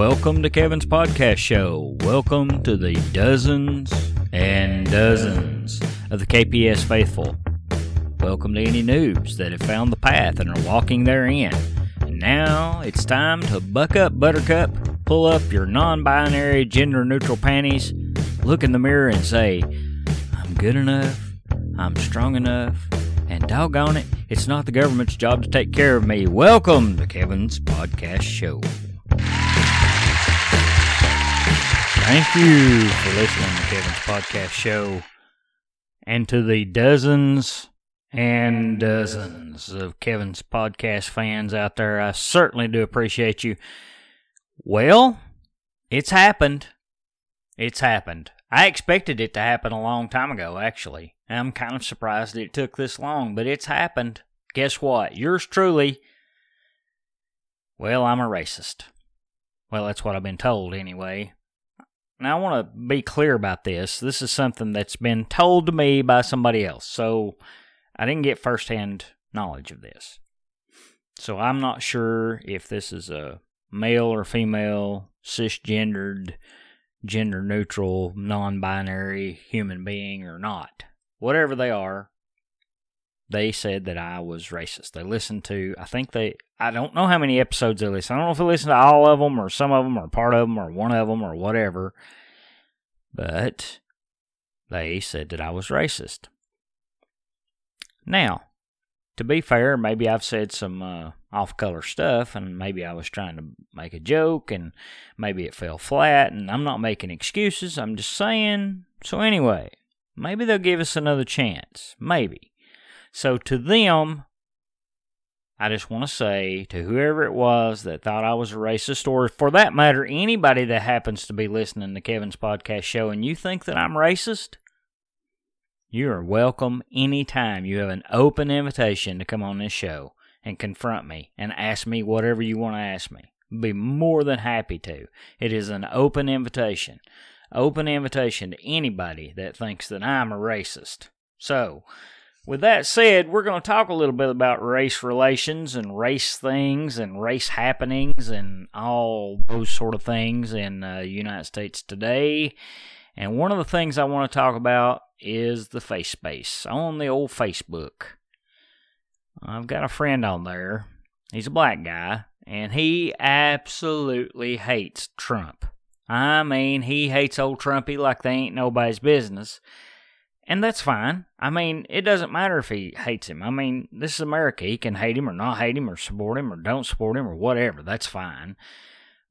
Welcome to Kevin's podcast show. Welcome to the dozens and dozens of the KPS faithful. Welcome to any noobs that have found the path and are walking therein. And now it's time to buck up, Buttercup, pull up your non binary gender neutral panties, look in the mirror and say, I'm good enough, I'm strong enough, and doggone it, it's not the government's job to take care of me. Welcome to Kevin's podcast show. Thank you for listening to Kevin's podcast show and to the dozens and dozens of Kevin's podcast fans out there. I certainly do appreciate you. Well, it's happened. It's happened. I expected it to happen a long time ago, actually. I'm kind of surprised it took this long, but it's happened. Guess what? Yours truly. Well, I'm a racist. Well, that's what I've been told anyway. Now, I want to be clear about this. This is something that's been told to me by somebody else, so I didn't get firsthand knowledge of this. So I'm not sure if this is a male or female, cisgendered, gender neutral, non binary human being or not. Whatever they are, they said that I was racist. They listened to, I think they, I don't know how many episodes they listened. I don't know if they listened to all of them or some of them or part of them or one of them or whatever. But they said that I was racist. Now, to be fair, maybe I've said some uh, off color stuff and maybe I was trying to make a joke and maybe it fell flat and I'm not making excuses. I'm just saying. So, anyway, maybe they'll give us another chance. Maybe. So to them, I just want to say to whoever it was that thought I was a racist, or for that matter, anybody that happens to be listening to Kevin's podcast show and you think that I'm racist, you are welcome anytime. You have an open invitation to come on this show and confront me and ask me whatever you want to ask me. Be more than happy to. It is an open invitation. Open invitation to anybody that thinks that I'm a racist. So, with that said, we're going to talk a little bit about race relations and race things and race happenings and all those sort of things in the uh, United States today. And one of the things I want to talk about is the face space on the old Facebook. I've got a friend on there. He's a black guy, and he absolutely hates Trump. I mean, he hates old Trumpy like they ain't nobody's business. And that's fine. I mean, it doesn't matter if he hates him. I mean, this is America. He can hate him or not hate him or support him or don't support him or whatever. That's fine.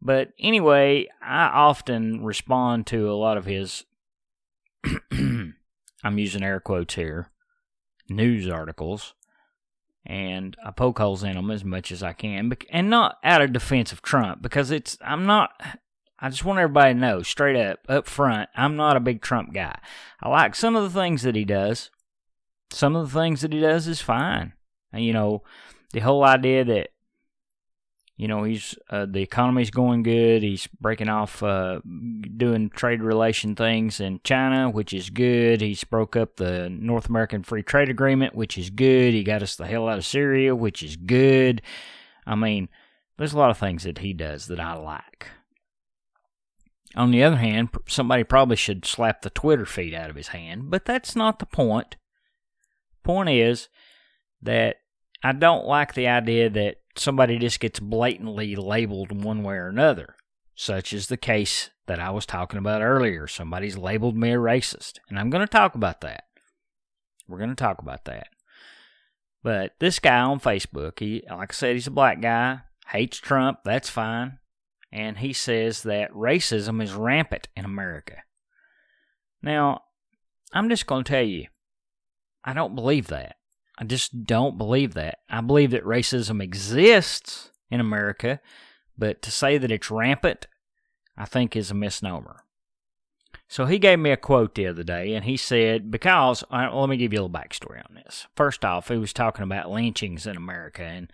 But anyway, I often respond to a lot of his, I'm using air quotes here, news articles. And I poke holes in them as much as I can, and not out of defense of Trump, because it's I'm not I just want everybody to know straight up, up front, I'm not a big Trump guy. I like some of the things that he does. Some of the things that he does is fine. And, you know, the whole idea that, you know, he's uh, the economy's going good. He's breaking off, uh, doing trade relation things in China, which is good. He's broke up the North American Free Trade Agreement, which is good. He got us the hell out of Syria, which is good. I mean, there's a lot of things that he does that I like. On the other hand, somebody probably should slap the Twitter feed out of his hand, but that's not the point. Point is that I don't like the idea that somebody just gets blatantly labeled one way or another, such as the case that I was talking about earlier. Somebody's labeled me a racist, and I'm going to talk about that. We're going to talk about that. But this guy on Facebook, he like I said, he's a black guy, hates Trump, that's fine and he says that racism is rampant in America. Now, I'm just going to tell you, I don't believe that. I just don't believe that. I believe that racism exists in America, but to say that it's rampant, I think is a misnomer. So he gave me a quote the other day, and he said, because, uh, let me give you a little backstory on this. First off, he was talking about lynchings in America, and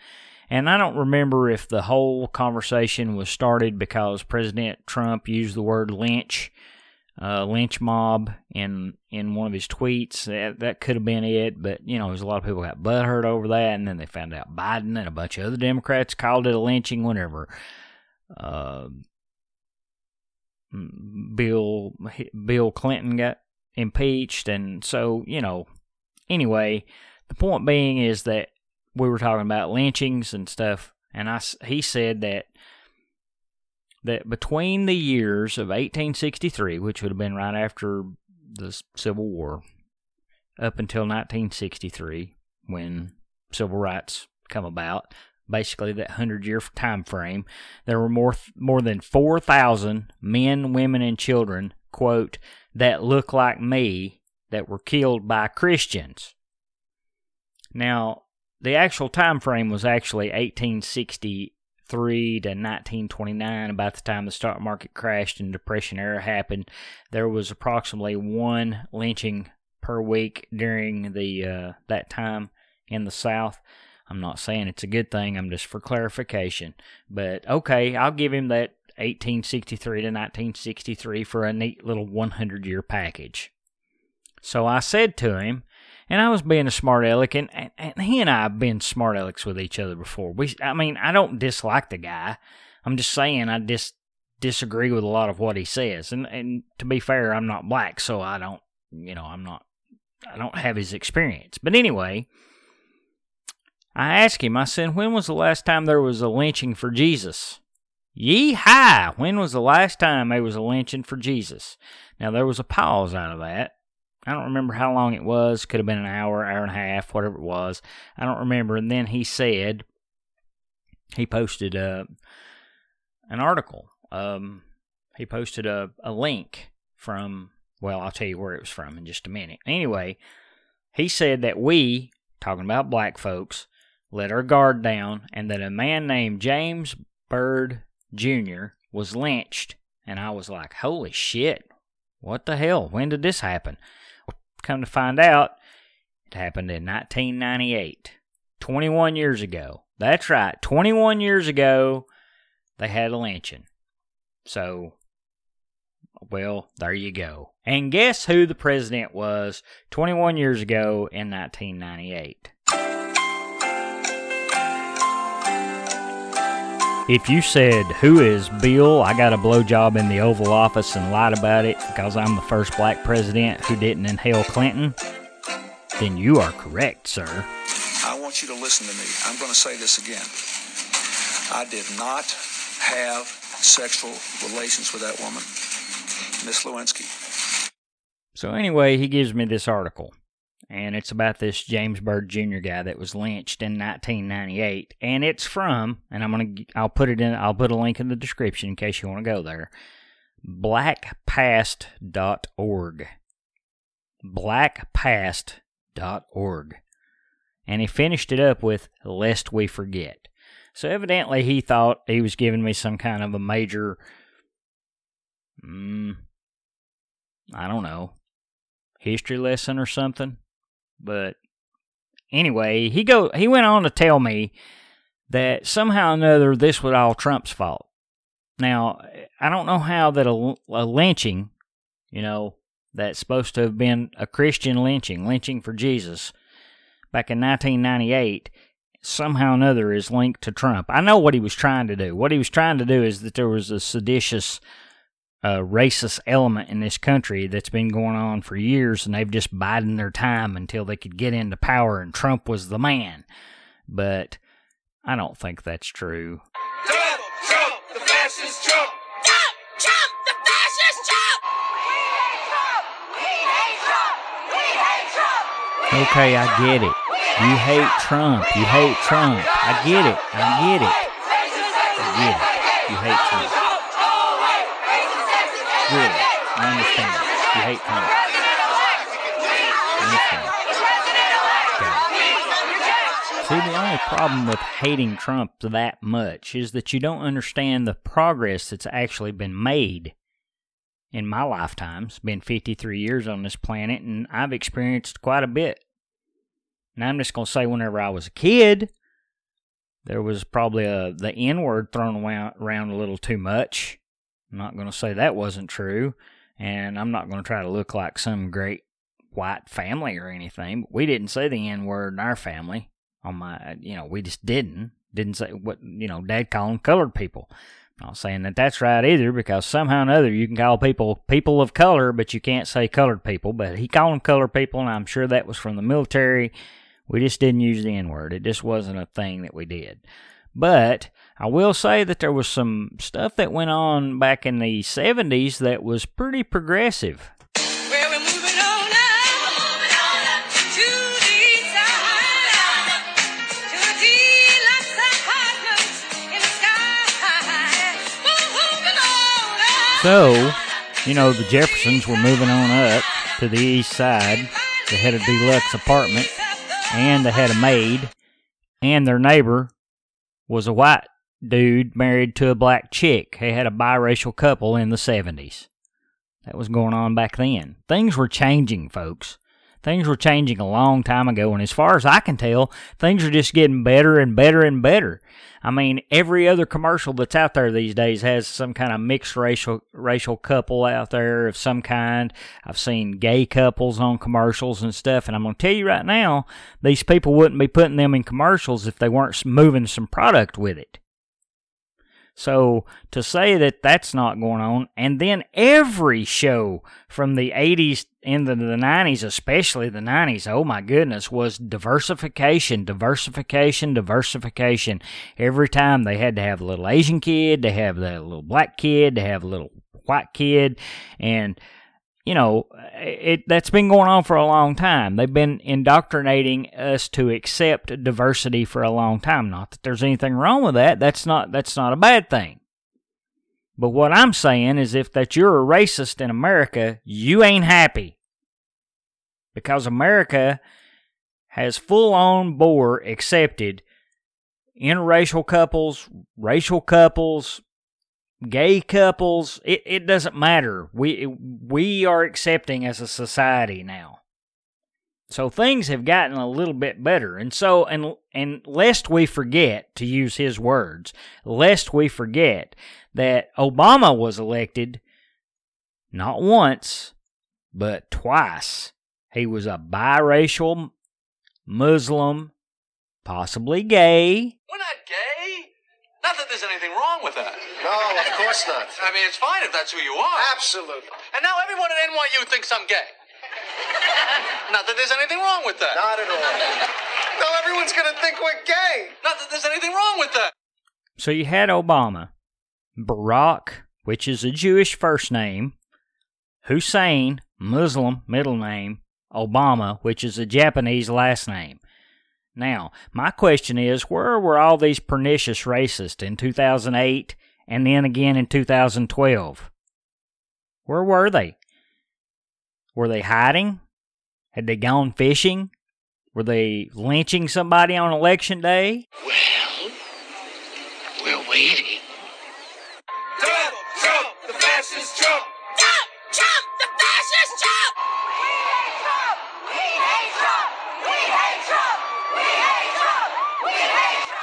and I don't remember if the whole conversation was started because President Trump used the word lynch, uh, lynch mob in in one of his tweets. That, that could have been it, but you know, there's a lot of people got butthurt over that, and then they found out Biden and a bunch of other Democrats called it a lynching. Whenever uh, Bill Bill Clinton got impeached, and so you know. Anyway, the point being is that we were talking about lynchings and stuff, and I he said that that between the years of 1863, which would have been right after the Civil War, up until 1963, when civil rights come about, basically that 100 year time frame, there were more more than 4,000 men, women and children, quote, that look like me that were killed by Christians. Now, the actual time frame was actually 1863 to 1929 about the time the stock market crashed and depression era happened there was approximately one lynching per week during the uh, that time in the south I'm not saying it's a good thing, I'm just for clarification. But okay, I'll give him that 1863 to 1963 for a neat little 100 year package. So I said to him, and I was being a smart aleck, and, and, and he and I have been smart alecks with each other before. We, I mean, I don't dislike the guy. I'm just saying I just disagree with a lot of what he says. And and to be fair, I'm not black, so I don't, you know, I'm not, I don't have his experience. But anyway, I asked him, I said, when was the last time there was a lynching for Jesus? Yee-hi! When was the last time there was a lynching for Jesus? Now, there was a pause out of that. I don't remember how long it was. Could have been an hour, hour and a half, whatever it was. I don't remember. And then he said, he posted a, an article. Um, he posted a, a link from, well, I'll tell you where it was from in just a minute. Anyway, he said that we, talking about black folks, let our guard down, and that a man named James Byrd Jr. was lynched. And I was like, holy shit, what the hell? When did this happen? Come to find out, it happened in 1998, 21 years ago. That's right, 21 years ago, they had a lynching. So, well, there you go. And guess who the president was 21 years ago in 1998? If you said, Who is Bill? I got a blowjob in the Oval Office and lied about it because I'm the first black president who didn't inhale Clinton, then you are correct, sir. I want you to listen to me. I'm going to say this again. I did not have sexual relations with that woman, Miss Lewinsky. So, anyway, he gives me this article and it's about this James Byrd Jr. guy that was lynched in 1998, and it's from, and I'm gonna, I'll put it in, I'll put a link in the description in case you want to go there. Blackpast.org. Blackpast.org. And he finished it up with, lest we forget. So evidently he thought he was giving me some kind of a major, mm, I don't know, history lesson or something. But anyway, he go he went on to tell me that somehow or another this was all Trump's fault. Now, I don't know how that a, a lynching, you know, that's supposed to have been a Christian lynching, lynching for Jesus, back in 1998, somehow or another is linked to Trump. I know what he was trying to do. What he was trying to do is that there was a seditious uh, racist element in this country that's been going on for years, and they've just biding their time until they could get into power, and Trump was the man. But I don't think that's true. Trump, Trump, the fascist Trump. Trump, Trump, the fascist Trump. We hate Trump. We hate Trump. We hate Trump. Okay, I get it. You hate Trump. You hate Trump. I get it. I get it. I get it. You hate Trump. Really, I understand. You hate Trump. I understand. See, the only problem with hating Trump that much is that you don't understand the progress that's actually been made in my lifetime. It's been 53 years on this planet, and I've experienced quite a bit. And I'm just going to say, whenever I was a kid, there was probably a, the N word thrown around a little too much. I'm not going to say that wasn't true, and I'm not going to try to look like some great white family or anything. We didn't say the N word in our family. On my, you know, we just didn't didn't say what you know. Dad them colored people, I'm Not saying that that's right either, because somehow or another you can call people people of color, but you can't say colored people. But he called them colored people, and I'm sure that was from the military. We just didn't use the N word. It just wasn't a thing that we did. But I will say that there was some stuff that went on back in the 70s that was pretty progressive. Well, we're moving on up, to the side, to the deluxe apartments in the sky. Moving on up. So, you know, the Jeffersons were moving on up to the east side. They had a deluxe apartment, and they had a maid, and their neighbor was a white dude married to a black chick. They had a biracial couple in the 70s. That was going on back then. Things were changing, folks. Things were changing a long time ago, and as far as I can tell, things are just getting better and better and better. I mean, every other commercial that's out there these days has some kind of mixed racial racial couple out there of some kind. I've seen gay couples on commercials and stuff, and I'm going to tell you right now, these people wouldn't be putting them in commercials if they weren't moving some product with it. So to say that that's not going on, and then every show from the 80s into the 90s, especially the 90s, oh my goodness, was diversification, diversification, diversification. Every time they had to have a little Asian kid, they have the little black kid, they have a little white kid, and you know, it that's been going on for a long time. They've been indoctrinating us to accept diversity for a long time. Not that there's anything wrong with that. That's not that's not a bad thing. But what I'm saying is if that you're a racist in America, you ain't happy. Because America has full on bore accepted interracial couples, racial couples, gay couples, it, it doesn't matter. We we are accepting as a society now. So things have gotten a little bit better. And so and and lest we forget to use his words, lest we forget that Obama was elected not once, but twice. He was a biracial Muslim, possibly gay, We're not gay. Not that there's anything wrong with that. No, of course not. I mean, it's fine if that's who you are. Absolutely. And now everyone at NYU thinks I'm gay. Not that there's anything wrong with that. Not at all. No, everyone's going to think we're gay. Not that there's anything wrong with that. So you had Obama, Barack, which is a Jewish first name, Hussein, Muslim middle name, Obama, which is a Japanese last name. Now, my question is where were all these pernicious racists in 2008 and then again in 2012? Where were they? Were they hiding? Had they gone fishing? Were they lynching somebody on election day? Well, we're waiting.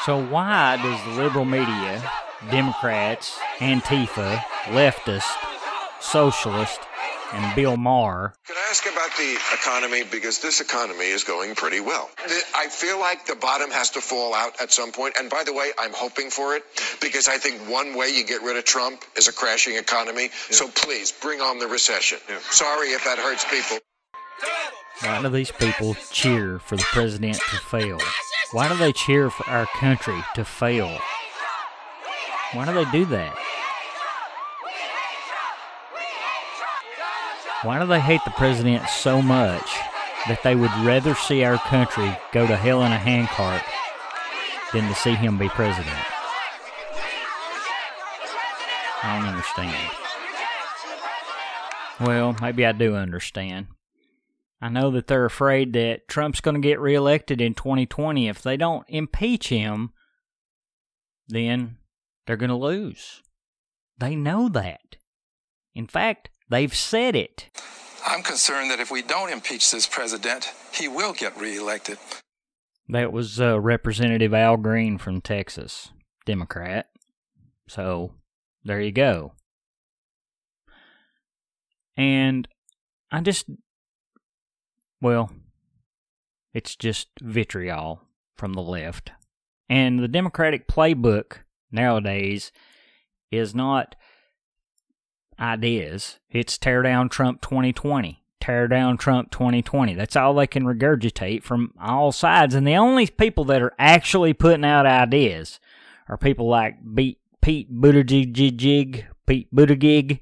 So why does the liberal media, Democrats, Antifa, leftists, socialists, and Bill Maher Can I ask about the economy? Because this economy is going pretty well. I feel like the bottom has to fall out at some point. And by the way, I'm hoping for it because I think one way you get rid of Trump is a crashing economy. So please bring on the recession. Sorry if that hurts people. Why do these people cheer for the president to fail? Why do they cheer for our country to fail? Why do they do that? Why do they hate the president so much that they would rather see our country go to hell in a handcart than to see him be president? I don't understand. Well, maybe I do understand. I know that they're afraid that Trump's going to get reelected in 2020. If they don't impeach him, then they're going to lose. They know that. In fact, they've said it. I'm concerned that if we don't impeach this president, he will get reelected. That was uh, Representative Al Green from Texas, Democrat. So, there you go. And I just, well, it's just vitriol from the left. And the Democratic playbook nowadays is not ideas. It's tear down Trump 2020. Tear down Trump 2020. That's all they can regurgitate from all sides. And the only people that are actually putting out ideas are people like Pete, Buttigieg, Pete Buttigieg,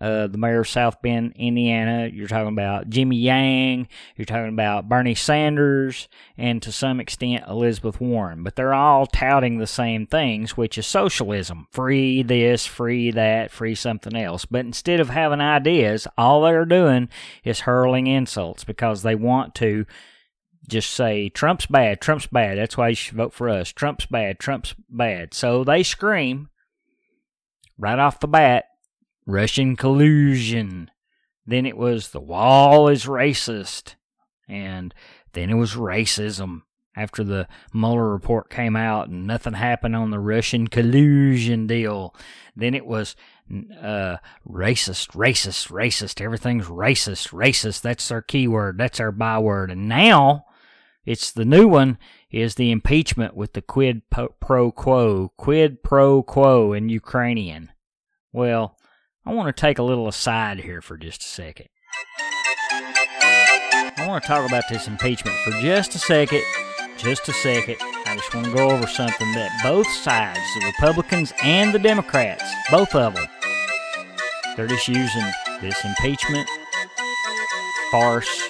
uh, the mayor of South Bend, Indiana. You're talking about Jimmy Yang. You're talking about Bernie Sanders, and to some extent Elizabeth Warren. But they're all touting the same things, which is socialism: free this, free that, free something else. But instead of having ideas, all they're doing is hurling insults because they want to just say Trump's bad, Trump's bad. That's why you should vote for us. Trump's bad, Trump's bad. So they scream right off the bat Russian collusion. Then it was the wall is racist. And then it was racism after the Mueller report came out and nothing happened on the Russian collusion deal. Then it was uh, racist, racist, racist. Everything's racist, racist. That's our keyword. That's our byword. And now it's the new one is the impeachment with the quid pro quo, quid pro quo in Ukrainian. Well, I want to take a little aside here for just a second. I want to talk about this impeachment for just a second. Just a second. I just want to go over something that both sides, the Republicans and the Democrats, both of them, they're just using this impeachment farce.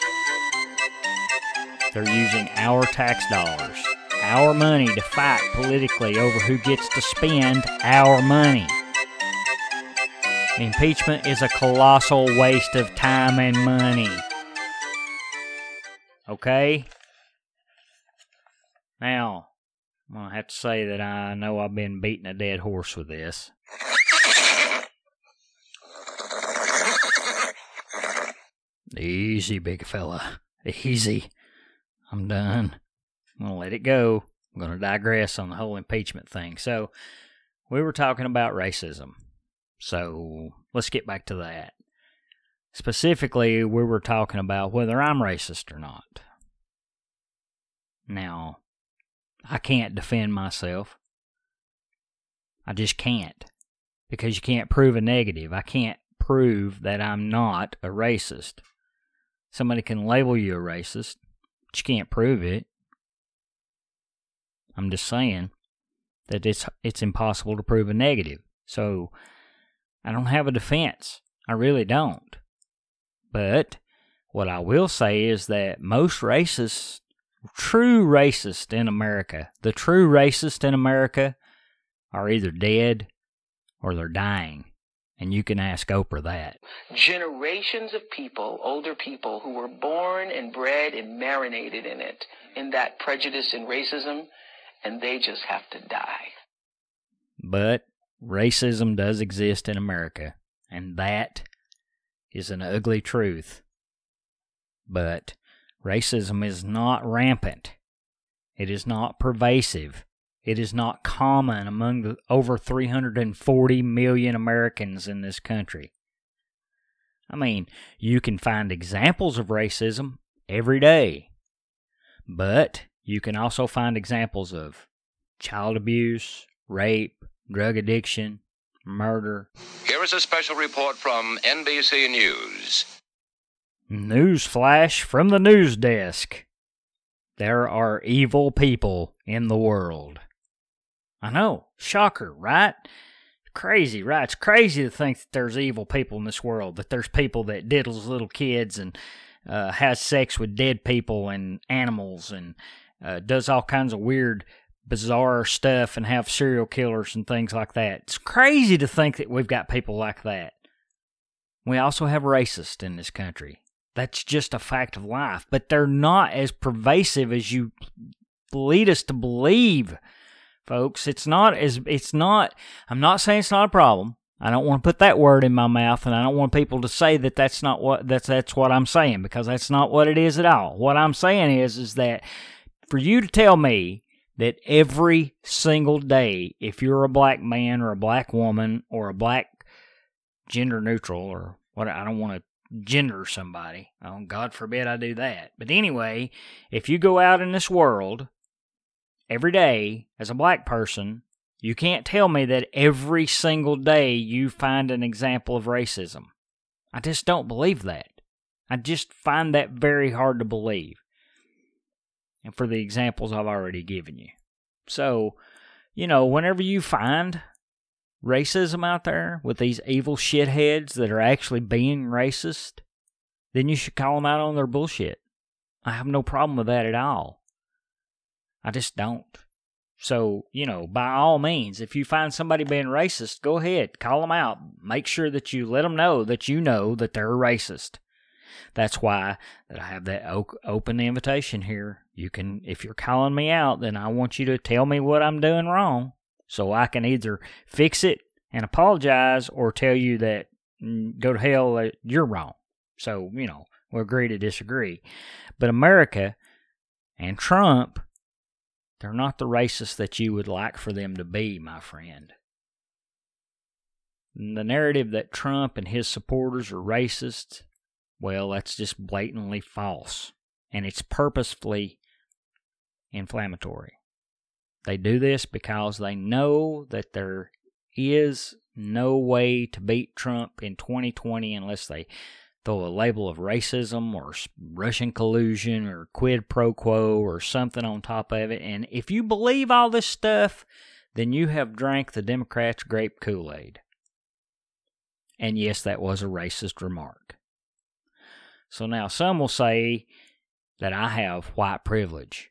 They're using our tax dollars, our money to fight politically over who gets to spend our money. Impeachment is a colossal waste of time and money. Okay? Now, I'm going to have to say that I know I've been beating a dead horse with this. Easy, big fella. Easy. I'm done. I'm going to let it go. I'm going to digress on the whole impeachment thing. So, we were talking about racism. So let's get back to that. Specifically, we were talking about whether I'm racist or not. Now, I can't defend myself. I just can't. Because you can't prove a negative. I can't prove that I'm not a racist. Somebody can label you a racist, but you can't prove it. I'm just saying that it's it's impossible to prove a negative. So I don't have a defense. I really don't. But what I will say is that most racists, true racists in America, the true racists in America are either dead or they're dying. And you can ask Oprah that. Generations of people, older people, who were born and bred and marinated in it, in that prejudice and racism, and they just have to die. But racism does exist in America, and that is an ugly truth. But racism is not rampant. It is not pervasive. It is not common among the over 340 million Americans in this country. I mean, you can find examples of racism every day, but you can also find examples of child abuse, rape, drug addiction, murder. Here is a special report from NBC News. News flash from the news desk. There are evil people in the world. I know, shocker, right? Crazy, right? It's crazy to think that there's evil people in this world, that there's people that diddles little kids and uh, has sex with dead people and animals and uh, does all kinds of weird bizarre stuff and have serial killers and things like that. It's crazy to think that we've got people like that. We also have racists in this country. That's just a fact of life, but they're not as pervasive as you lead us to believe, folks. It's not as it's not I'm not saying it's not a problem. I don't want to put that word in my mouth and I don't want people to say that that's not what that's that's what I'm saying because that's not what it is at all. What I'm saying is is that for you to tell me that every single day, if you're a black man or a black woman or a black gender neutral or what, I don't want to gender somebody. Oh, God forbid I do that. But anyway, if you go out in this world every day as a black person, You can't tell me that every single day you find an example of racism. I just don't believe that. I just find that very hard to believe. And for the examples I've already given you. So, you know, whenever you find racism out there with these evil shitheads that are actually being racist, then you should call them out on their bullshit. I have no problem with that at all. I just don't. So, you know, by all means, if you find somebody being racist, go ahead, call them out. Make sure that you let them know that you know that they're racist. That's why that I have that open invitation here. You can, if you're calling me out, then I want you to tell me what I'm doing wrong, so I can either fix it and apologize, or tell you that mm, go to hell, you're wrong. So you know, we'll agree to disagree. But America and Trump they're not the racists that you would like for them to be, my friend. The narrative that Trump and his supporters are racist, well, that's just blatantly false. And it's purposefully inflammatory. They do this because they know that there is no way to beat Trump in 2020 unless they throw a label of racism or Russian collusion or quid pro quo or something on top of it. And if you believe all this stuff, then you have drank the Democrats' grape Kool Aid. And yes, that was a racist remark. So now some will say that I have white privilege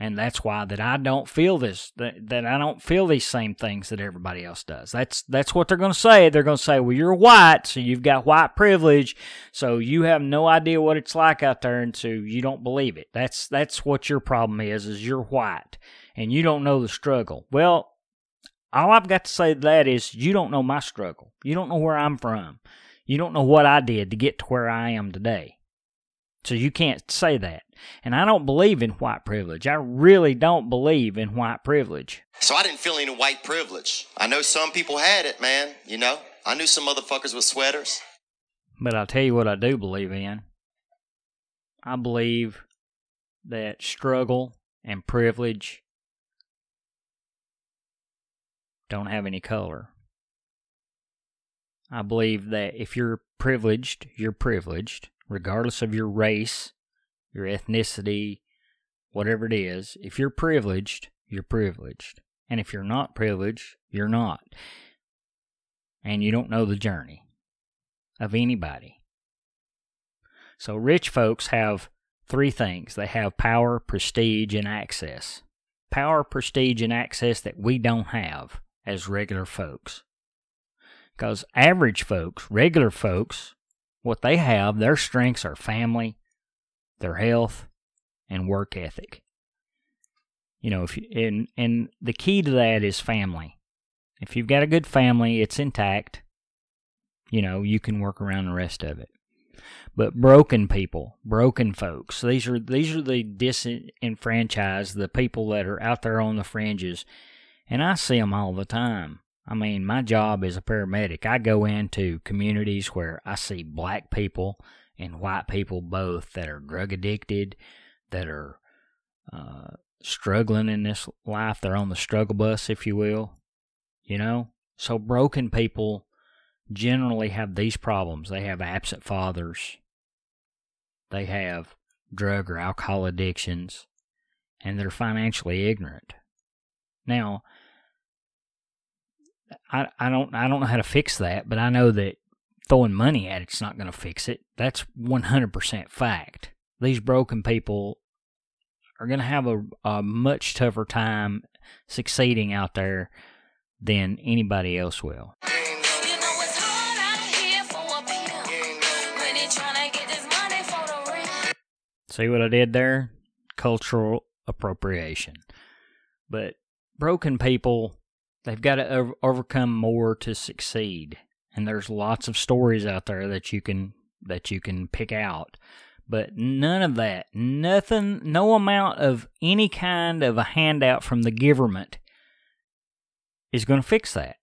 and that's why that I don't feel this that, that I don't feel these same things that everybody else does. That's that's what they're going to say. They're going to say, "Well, you're white, so you've got white privilege, so you have no idea what it's like out there and so you don't believe it." That's that's what your problem is is you're white and you don't know the struggle. Well, all I've got to say to that is you don't know my struggle. You don't know where I'm from. You don't know what I did to get to where I am today. So you can't say that. And I don't believe in white privilege. I really don't believe in white privilege. So I didn't feel any white privilege. I know some people had it, man. You know, I knew some motherfuckers with sweaters. But I'll tell you what I do believe in. I believe that struggle and privilege don't have any color. I believe that if you're privileged, you're privileged regardless of your race, your ethnicity, whatever it is, if you're privileged, you're privileged. And if you're not privileged, you're not. And you don't know the journey of anybody. So, rich folks have three things they have power, prestige, and access. Power, prestige, and access that we don't have as regular folks. Because average folks, regular folks, what they have, their strengths are family, their health, and work ethic. You know, if you, and and the key to that is family. If you've got a good family, it's intact. You know, you can work around the rest of it. But broken people, broken folks, these are these are the disenfranchised, the people that are out there on the fringes, and I see them all the time. I mean, my job as a paramedic, I go into communities where I see black people and white people both that are drug addicted, that are uh, struggling in this life. They're on the struggle bus, if you will. You know? So, broken people generally have these problems. They have absent fathers, they have drug or alcohol addictions, and they're financially ignorant. Now, I, I don't I don't know how to fix that, but I know that throwing money at it's not going to fix it. That's 100% fact. These broken people are going to have a, a much tougher time succeeding out there than anybody else will. See what I did there? Cultural appropriation. But broken people They've got to over- overcome more to succeed. And there's lots of stories out there that you can that you can pick out. But none of that, nothing, no amount of any kind of a handout from the government is going to fix that.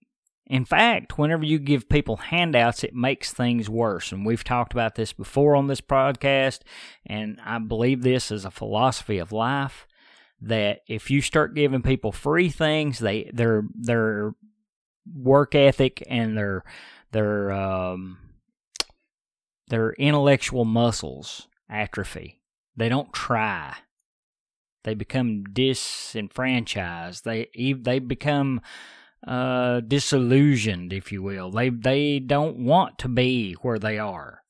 In fact, whenever you give people handouts, it makes things worse. And we've talked about this before on this podcast, and I believe this is a philosophy of life that if you start giving people free things, they their their work ethic and their their um, their intellectual muscles atrophy. They don't try. They become disenfranchised. They they become uh, disillusioned, if you will. They they don't want to be where they are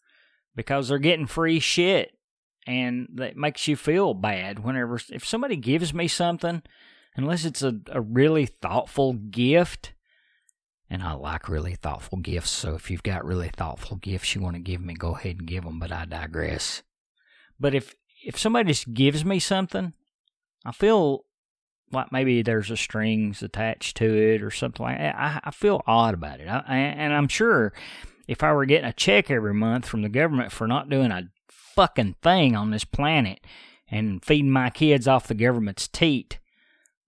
because they're getting free shit, and that makes you feel bad whenever if somebody gives me something, unless it's a, a really thoughtful gift. And I like really thoughtful gifts, so if you've got really thoughtful gifts you want to give me, go ahead and give them. But I digress. But if if somebody just gives me something, I feel like maybe there's a strings attached to it or something like that. I, I feel odd about it. I, I, and I'm sure if I were getting a check every month from the government for not doing a fucking thing on this planet and feeding my kids off the government's teat,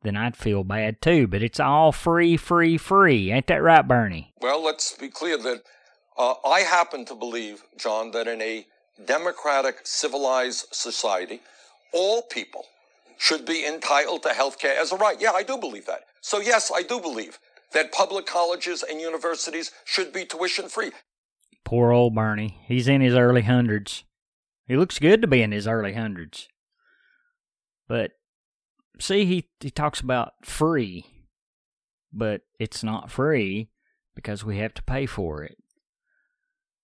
then I'd feel bad too. But it's all free, free, free. Ain't that right, Bernie? Well, let's be clear that uh, I happen to believe, John, that in a democratic, civilized society, all people should be entitled to health care as a right. Yeah, I do believe that. So, yes, I do believe that public colleges and universities should be tuition free. Poor old Bernie. He's in his early hundreds. He looks good to be in his early hundreds. But see, he, he talks about free, but it's not free because we have to pay for it.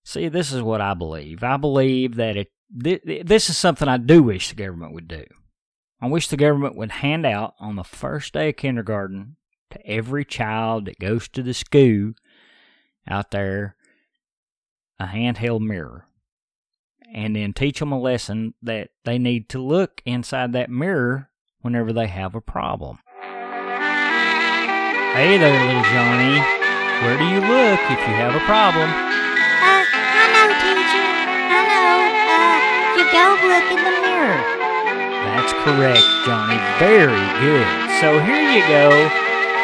See, this is what I believe. I believe that it this is something I do wish the government would do. I wish the government would hand out on the first day of kindergarten to every child that goes to the school out there a handheld mirror and then teach them a lesson that they need to look inside that mirror whenever they have a problem. Hey there, little Johnny. Where do you look if you have a problem? Uh, hello, teacher. Hello. Uh, you go look in the mirror. That's correct, Johnny. Very good. So here you go.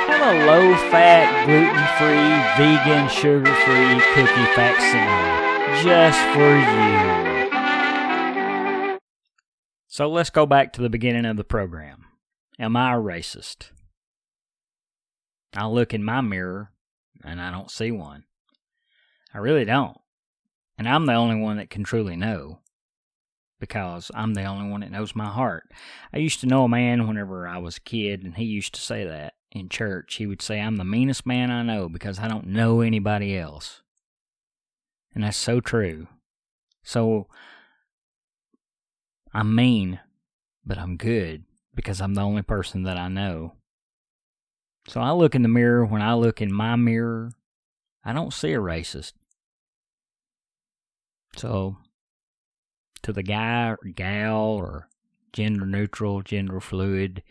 Have a low fat, gluten free, vegan, sugar free cookie facsimile. Just for you. So let's go back to the beginning of the program. Am I a racist? I look in my mirror and I don't see one. I really don't. And I'm the only one that can truly know because I'm the only one that knows my heart. I used to know a man whenever I was a kid, and he used to say that in church. He would say, I'm the meanest man I know because I don't know anybody else. And that's so true. So I'm mean, but I'm good because I'm the only person that I know. So I look in the mirror. When I look in my mirror, I don't see a racist. So, to the guy or gal or gender neutral, gender fluid,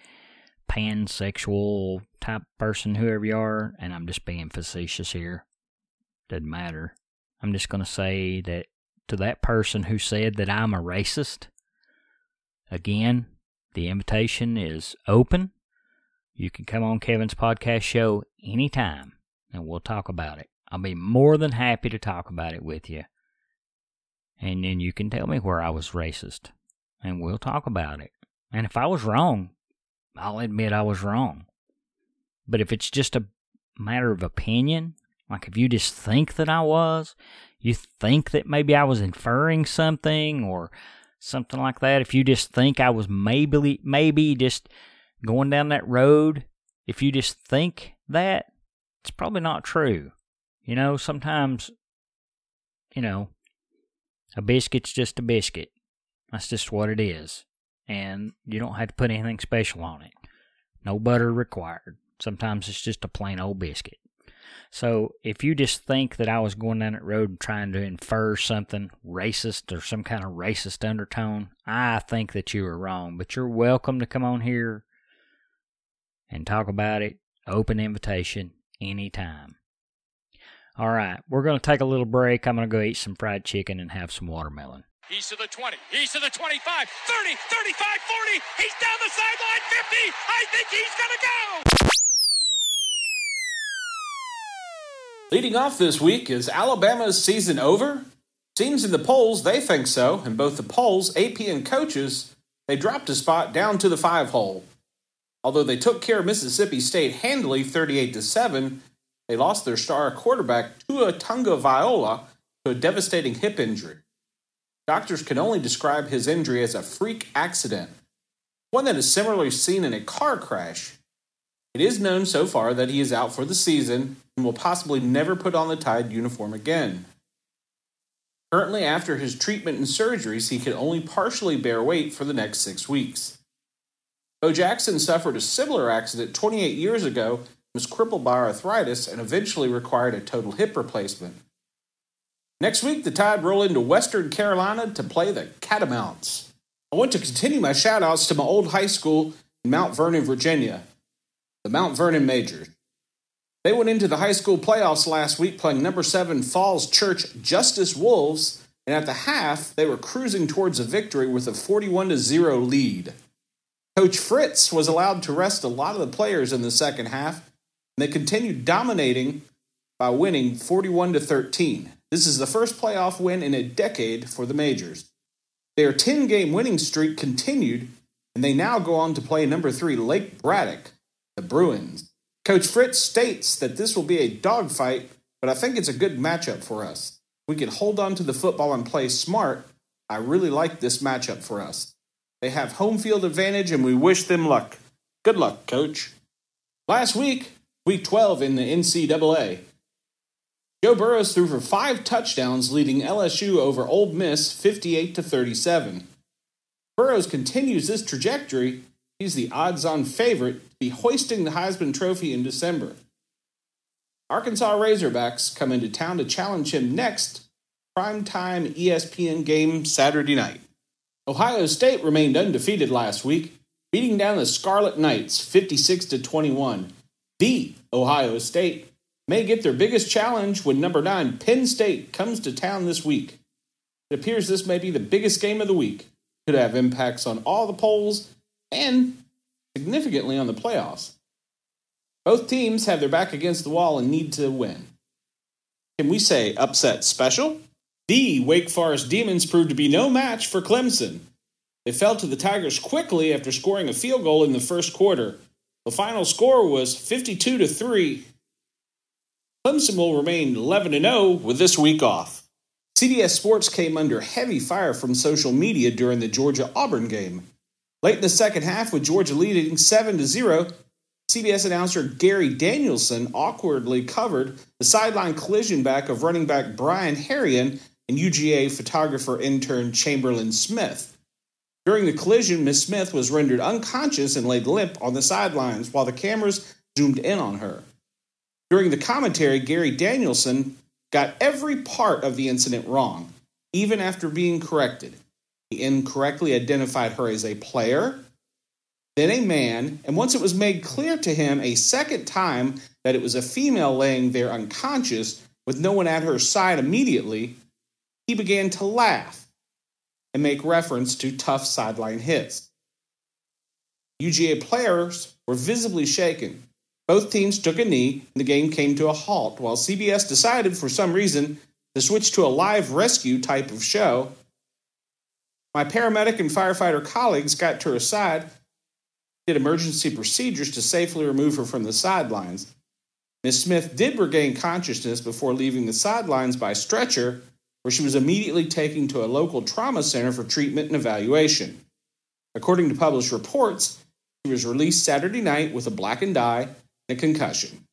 pansexual type person, whoever you are, and I'm just being facetious here, doesn't matter. I'm just going to say that to that person who said that I'm a racist, again, the invitation is open. You can come on Kevin's podcast show anytime and we'll talk about it. I'll be more than happy to talk about it with you. And then you can tell me where I was racist and we'll talk about it. And if I was wrong, I'll admit I was wrong. But if it's just a matter of opinion, like if you just think that I was, you think that maybe I was inferring something or something like that, if you just think I was maybe maybe just going down that road, if you just think that, it's probably not true. You know, sometimes, you know, a biscuit's just a biscuit. That's just what it is. And you don't have to put anything special on it. No butter required. Sometimes it's just a plain old biscuit. So if you just think that I was going down that road and trying to infer something racist or some kind of racist undertone, I think that you are wrong. But you're welcome to come on here and talk about it. Open invitation anytime. All right, we're going to take a little break. I'm going to go eat some fried chicken and have some watermelon. He's to the 20. He's to the 25, 30, 35, 40. He's down the sideline, 50. I think he's going to go. Leading off this week, is Alabama's season over? Seems in the polls they think so, and both the polls, AP, and coaches, they dropped a spot down to the five hole. Although they took care of Mississippi State handily 38 to 7, they lost their star quarterback Tua Tagovailoa to a devastating hip injury. Doctors can only describe his injury as a freak accident, one that is similarly seen in a car crash. It is known so far that he is out for the season and will possibly never put on the Tide uniform again. Currently, after his treatment and surgeries, he can only partially bear weight for the next six weeks. Bo Jackson suffered a similar accident 28 years ago, was crippled by arthritis, and eventually required a total hip replacement. Next week, the Tide roll into Western Carolina to play the Catamounts. I want to continue my shout outs to my old high school in Mount Vernon, Virginia, the Mount Vernon Majors. They went into the high school playoffs last week playing number 7 Falls Church Justice Wolves, and at the half, they were cruising towards a victory with a 41 0 lead. Coach Fritz was allowed to rest a lot of the players in the second half, and they continued dominating by winning 41 to 13. This is the first playoff win in a decade for the Majors. Their 10 game winning streak continued, and they now go on to play number 3 Lake Braddock, the Bruins. Coach Fritz states that this will be a dogfight, but I think it's a good matchup for us. We can hold on to the football and play smart. I really like this matchup for us. They have home field advantage, and we wish them luck. Good luck, coach. Last week, week 12 in the NCAA, Joe Burrows threw for five touchdowns, leading LSU over Ole Miss 58 to 37. Burrows continues this trajectory. He's the odds-on favorite to be hoisting the Heisman Trophy in December. Arkansas Razorbacks come into town to challenge him next primetime ESPN game Saturday night. Ohio State remained undefeated last week, beating down the Scarlet Knights 56 to 21. The Ohio State may get their biggest challenge when number 9 Penn State comes to town this week. It appears this may be the biggest game of the week. Could have impacts on all the polls and significantly on the playoffs. Both teams have their back against the wall and need to win. Can we say upset special? The Wake Forest Demons proved to be no match for Clemson. They fell to the Tigers quickly after scoring a field goal in the first quarter. The final score was 52 to 3. Clemson will remain 11 0 with this week off. CBS Sports came under heavy fire from social media during the Georgia Auburn game. Late in the second half, with Georgia leading 7 to 0, CBS announcer Gary Danielson awkwardly covered the sideline collision back of running back Brian Herrien and UGA photographer intern Chamberlain Smith. During the collision, Miss Smith was rendered unconscious and laid limp on the sidelines while the cameras zoomed in on her. During the commentary, Gary Danielson got every part of the incident wrong, even after being corrected. He incorrectly identified her as a player, then a man, and once it was made clear to him a second time that it was a female laying there unconscious with no one at her side immediately, he began to laugh and make reference to tough sideline hits. UGA players were visibly shaken. Both teams took a knee, and the game came to a halt while CBS decided, for some reason, to switch to a live rescue type of show. My paramedic and firefighter colleagues got to her side, did emergency procedures to safely remove her from the sidelines. Miss Smith did regain consciousness before leaving the sidelines by stretcher, where she was immediately taken to a local trauma center for treatment and evaluation. According to published reports, she was released Saturday night with a blackened eye and a concussion.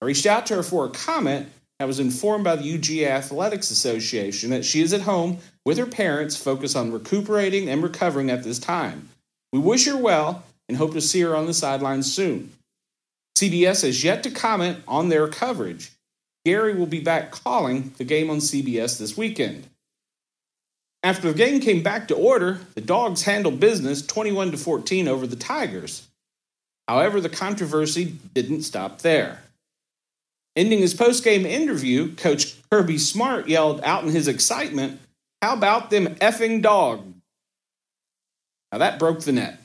I reached out to her for a comment. I was informed by the UGA Athletics Association that she is at home with her parents, focused on recuperating and recovering at this time. We wish her well and hope to see her on the sidelines soon. CBS has yet to comment on their coverage. Gary will be back calling the game on CBS this weekend. After the game came back to order, the Dogs handled business 21 to 14 over the Tigers. However, the controversy didn't stop there. Ending his post-game interview, Coach Kirby Smart yelled out in his excitement, "How about them effing dogs?" Now that broke the net.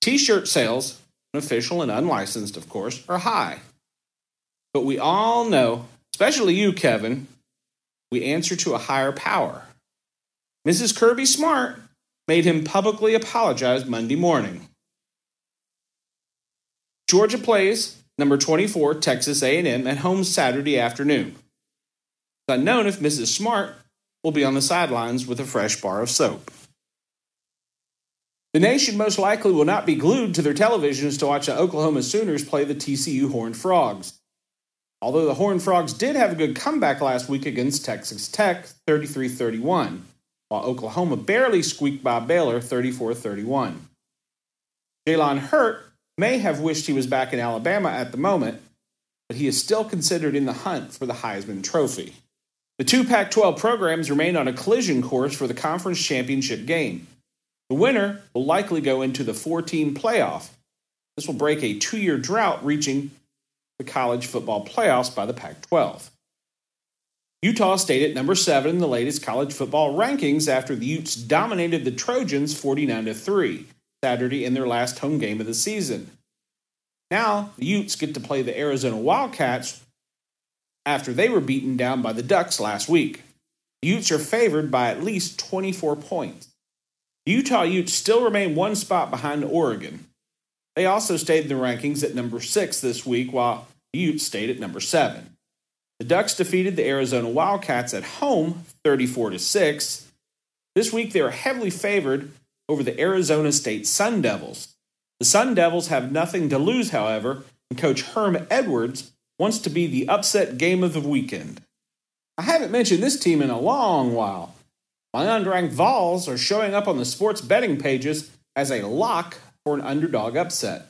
T-shirt sales, official and unlicensed, of course, are high. But we all know, especially you, Kevin, we answer to a higher power. Mrs. Kirby Smart made him publicly apologize Monday morning. Georgia plays number 24 Texas A&M at home Saturday afternoon. It's unknown if Mrs. Smart will be on the sidelines with a fresh bar of soap. The nation most likely will not be glued to their televisions to watch the Oklahoma Sooners play the TCU Horned Frogs. Although the Horned Frogs did have a good comeback last week against Texas Tech 33 31, while Oklahoma barely squeaked by Baylor 34 31. Jalen Hurt may have wished he was back in Alabama at the moment, but he is still considered in the hunt for the Heisman Trophy. The two Pac 12 programs remain on a collision course for the conference championship game. The winner will likely go into the 14 playoff. This will break a two year drought reaching the college football playoffs by the Pac 12. Utah stayed at number 7 in the latest college football rankings after the Utes dominated the Trojans 49 3 Saturday in their last home game of the season. Now, the Utes get to play the Arizona Wildcats after they were beaten down by the Ducks last week. The Utes are favored by at least 24 points. The Utah Utes still remain one spot behind Oregon. They also stayed in the rankings at number 6 this week, while the Utes stayed at number 7. The Ducks defeated the Arizona Wildcats at home 34 to 6. This week they are heavily favored over the Arizona State Sun Devils. The Sun Devils have nothing to lose, however, and coach Herm Edwards wants to be the upset game of the weekend. I haven't mentioned this team in a long while. My unranked Vols are showing up on the sports betting pages as a lock for an underdog upset.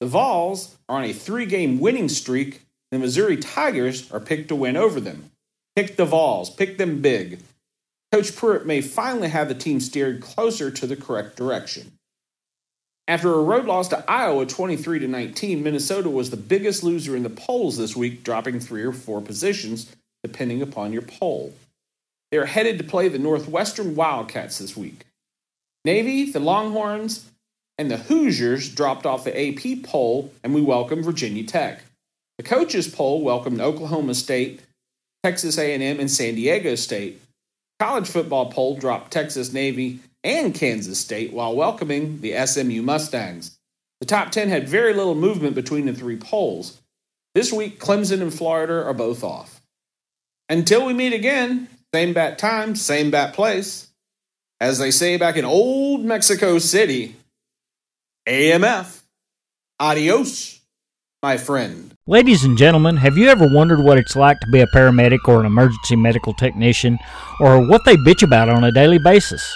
The Vols are on a three game winning streak. And the Missouri Tigers are picked to win over them. Pick the Vols, pick them big. Coach Pruitt may finally have the team steered closer to the correct direction. After a road loss to Iowa 23 to 19, Minnesota was the biggest loser in the polls this week, dropping three or four positions depending upon your poll. They are headed to play the Northwestern Wildcats this week. Navy, the Longhorns, and the Hoosiers dropped off the AP poll, and we welcome Virginia Tech. The coaches poll welcomed Oklahoma State, Texas A&M, and San Diego State. College football poll dropped Texas Navy and Kansas State while welcoming the SMU Mustangs. The top 10 had very little movement between the three polls. This week, Clemson and Florida are both off. Until we meet again, same bat time, same bat place. As they say back in old Mexico City, AMF. Adios, my friend. Ladies and gentlemen, have you ever wondered what it's like to be a paramedic or an emergency medical technician, or what they bitch about on a daily basis?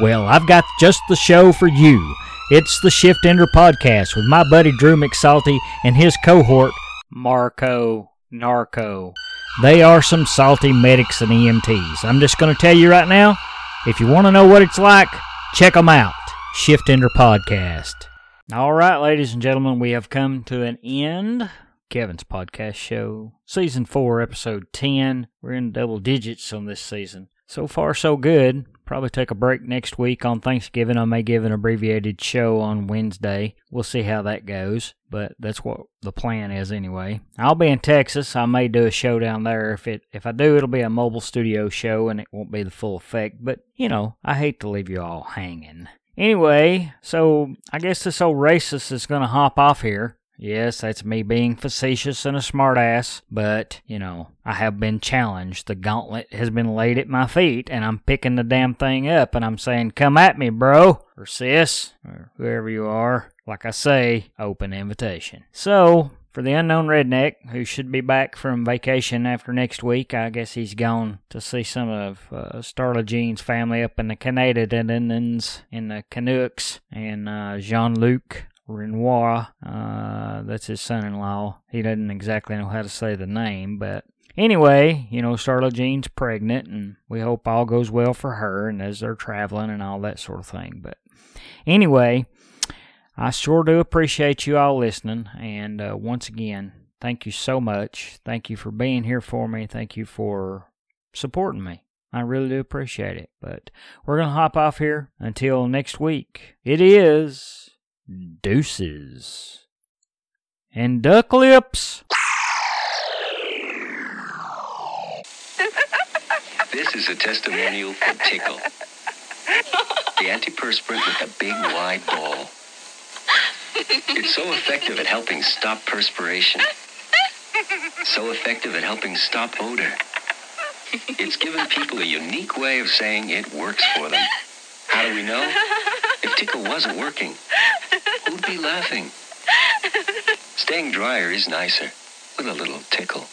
Well, I've got just the show for you. It's the Shift Ender Podcast with my buddy Drew McSalty and his cohort, Marco Narco. They are some salty medics and EMTs. I'm just going to tell you right now if you want to know what it's like, check them out. Shift Ender Podcast. All right, ladies and gentlemen, we have come to an end. Kevin's podcast show, season four, episode 10. We're in double digits on this season. So far, so good. Probably take a break next week on Thanksgiving. I may give an abbreviated show on Wednesday. We'll see how that goes, but that's what the plan is anyway. I'll be in Texas. I may do a show down there. If it if I do, it'll be a mobile studio show and it won't be the full effect. But you know, I hate to leave you all hanging. Anyway, so I guess this old racist is gonna hop off here. Yes, that's me being facetious and a smartass, but, you know, I have been challenged. The gauntlet has been laid at my feet, and I'm picking the damn thing up, and I'm saying, come at me, bro, or sis, or whoever you are. Like I say, open invitation. So, for the unknown redneck, who should be back from vacation after next week, I guess he's gone to see some of uh, Starla Jean's family up in the Canadians, in the Canucks, and uh, Jean Luc Renoir. Uh, that's his son-in-law. He doesn't exactly know how to say the name, but anyway, you know, Charlotte Jean's pregnant, and we hope all goes well for her, and as they're traveling and all that sort of thing. But anyway, I sure do appreciate you all listening, and uh, once again, thank you so much. Thank you for being here for me. Thank you for supporting me. I really do appreciate it. But we're going to hop off here until next week. It is deuces and duck lips. This is a testimonial from Tickle, the antiperspirant with a big wide ball. It's so effective at helping stop perspiration. So effective at helping stop odor. It's given people a unique way of saying it works for them. How do we know? If Tickle wasn't working, who'd be laughing? Staying drier is nicer with a little tickle.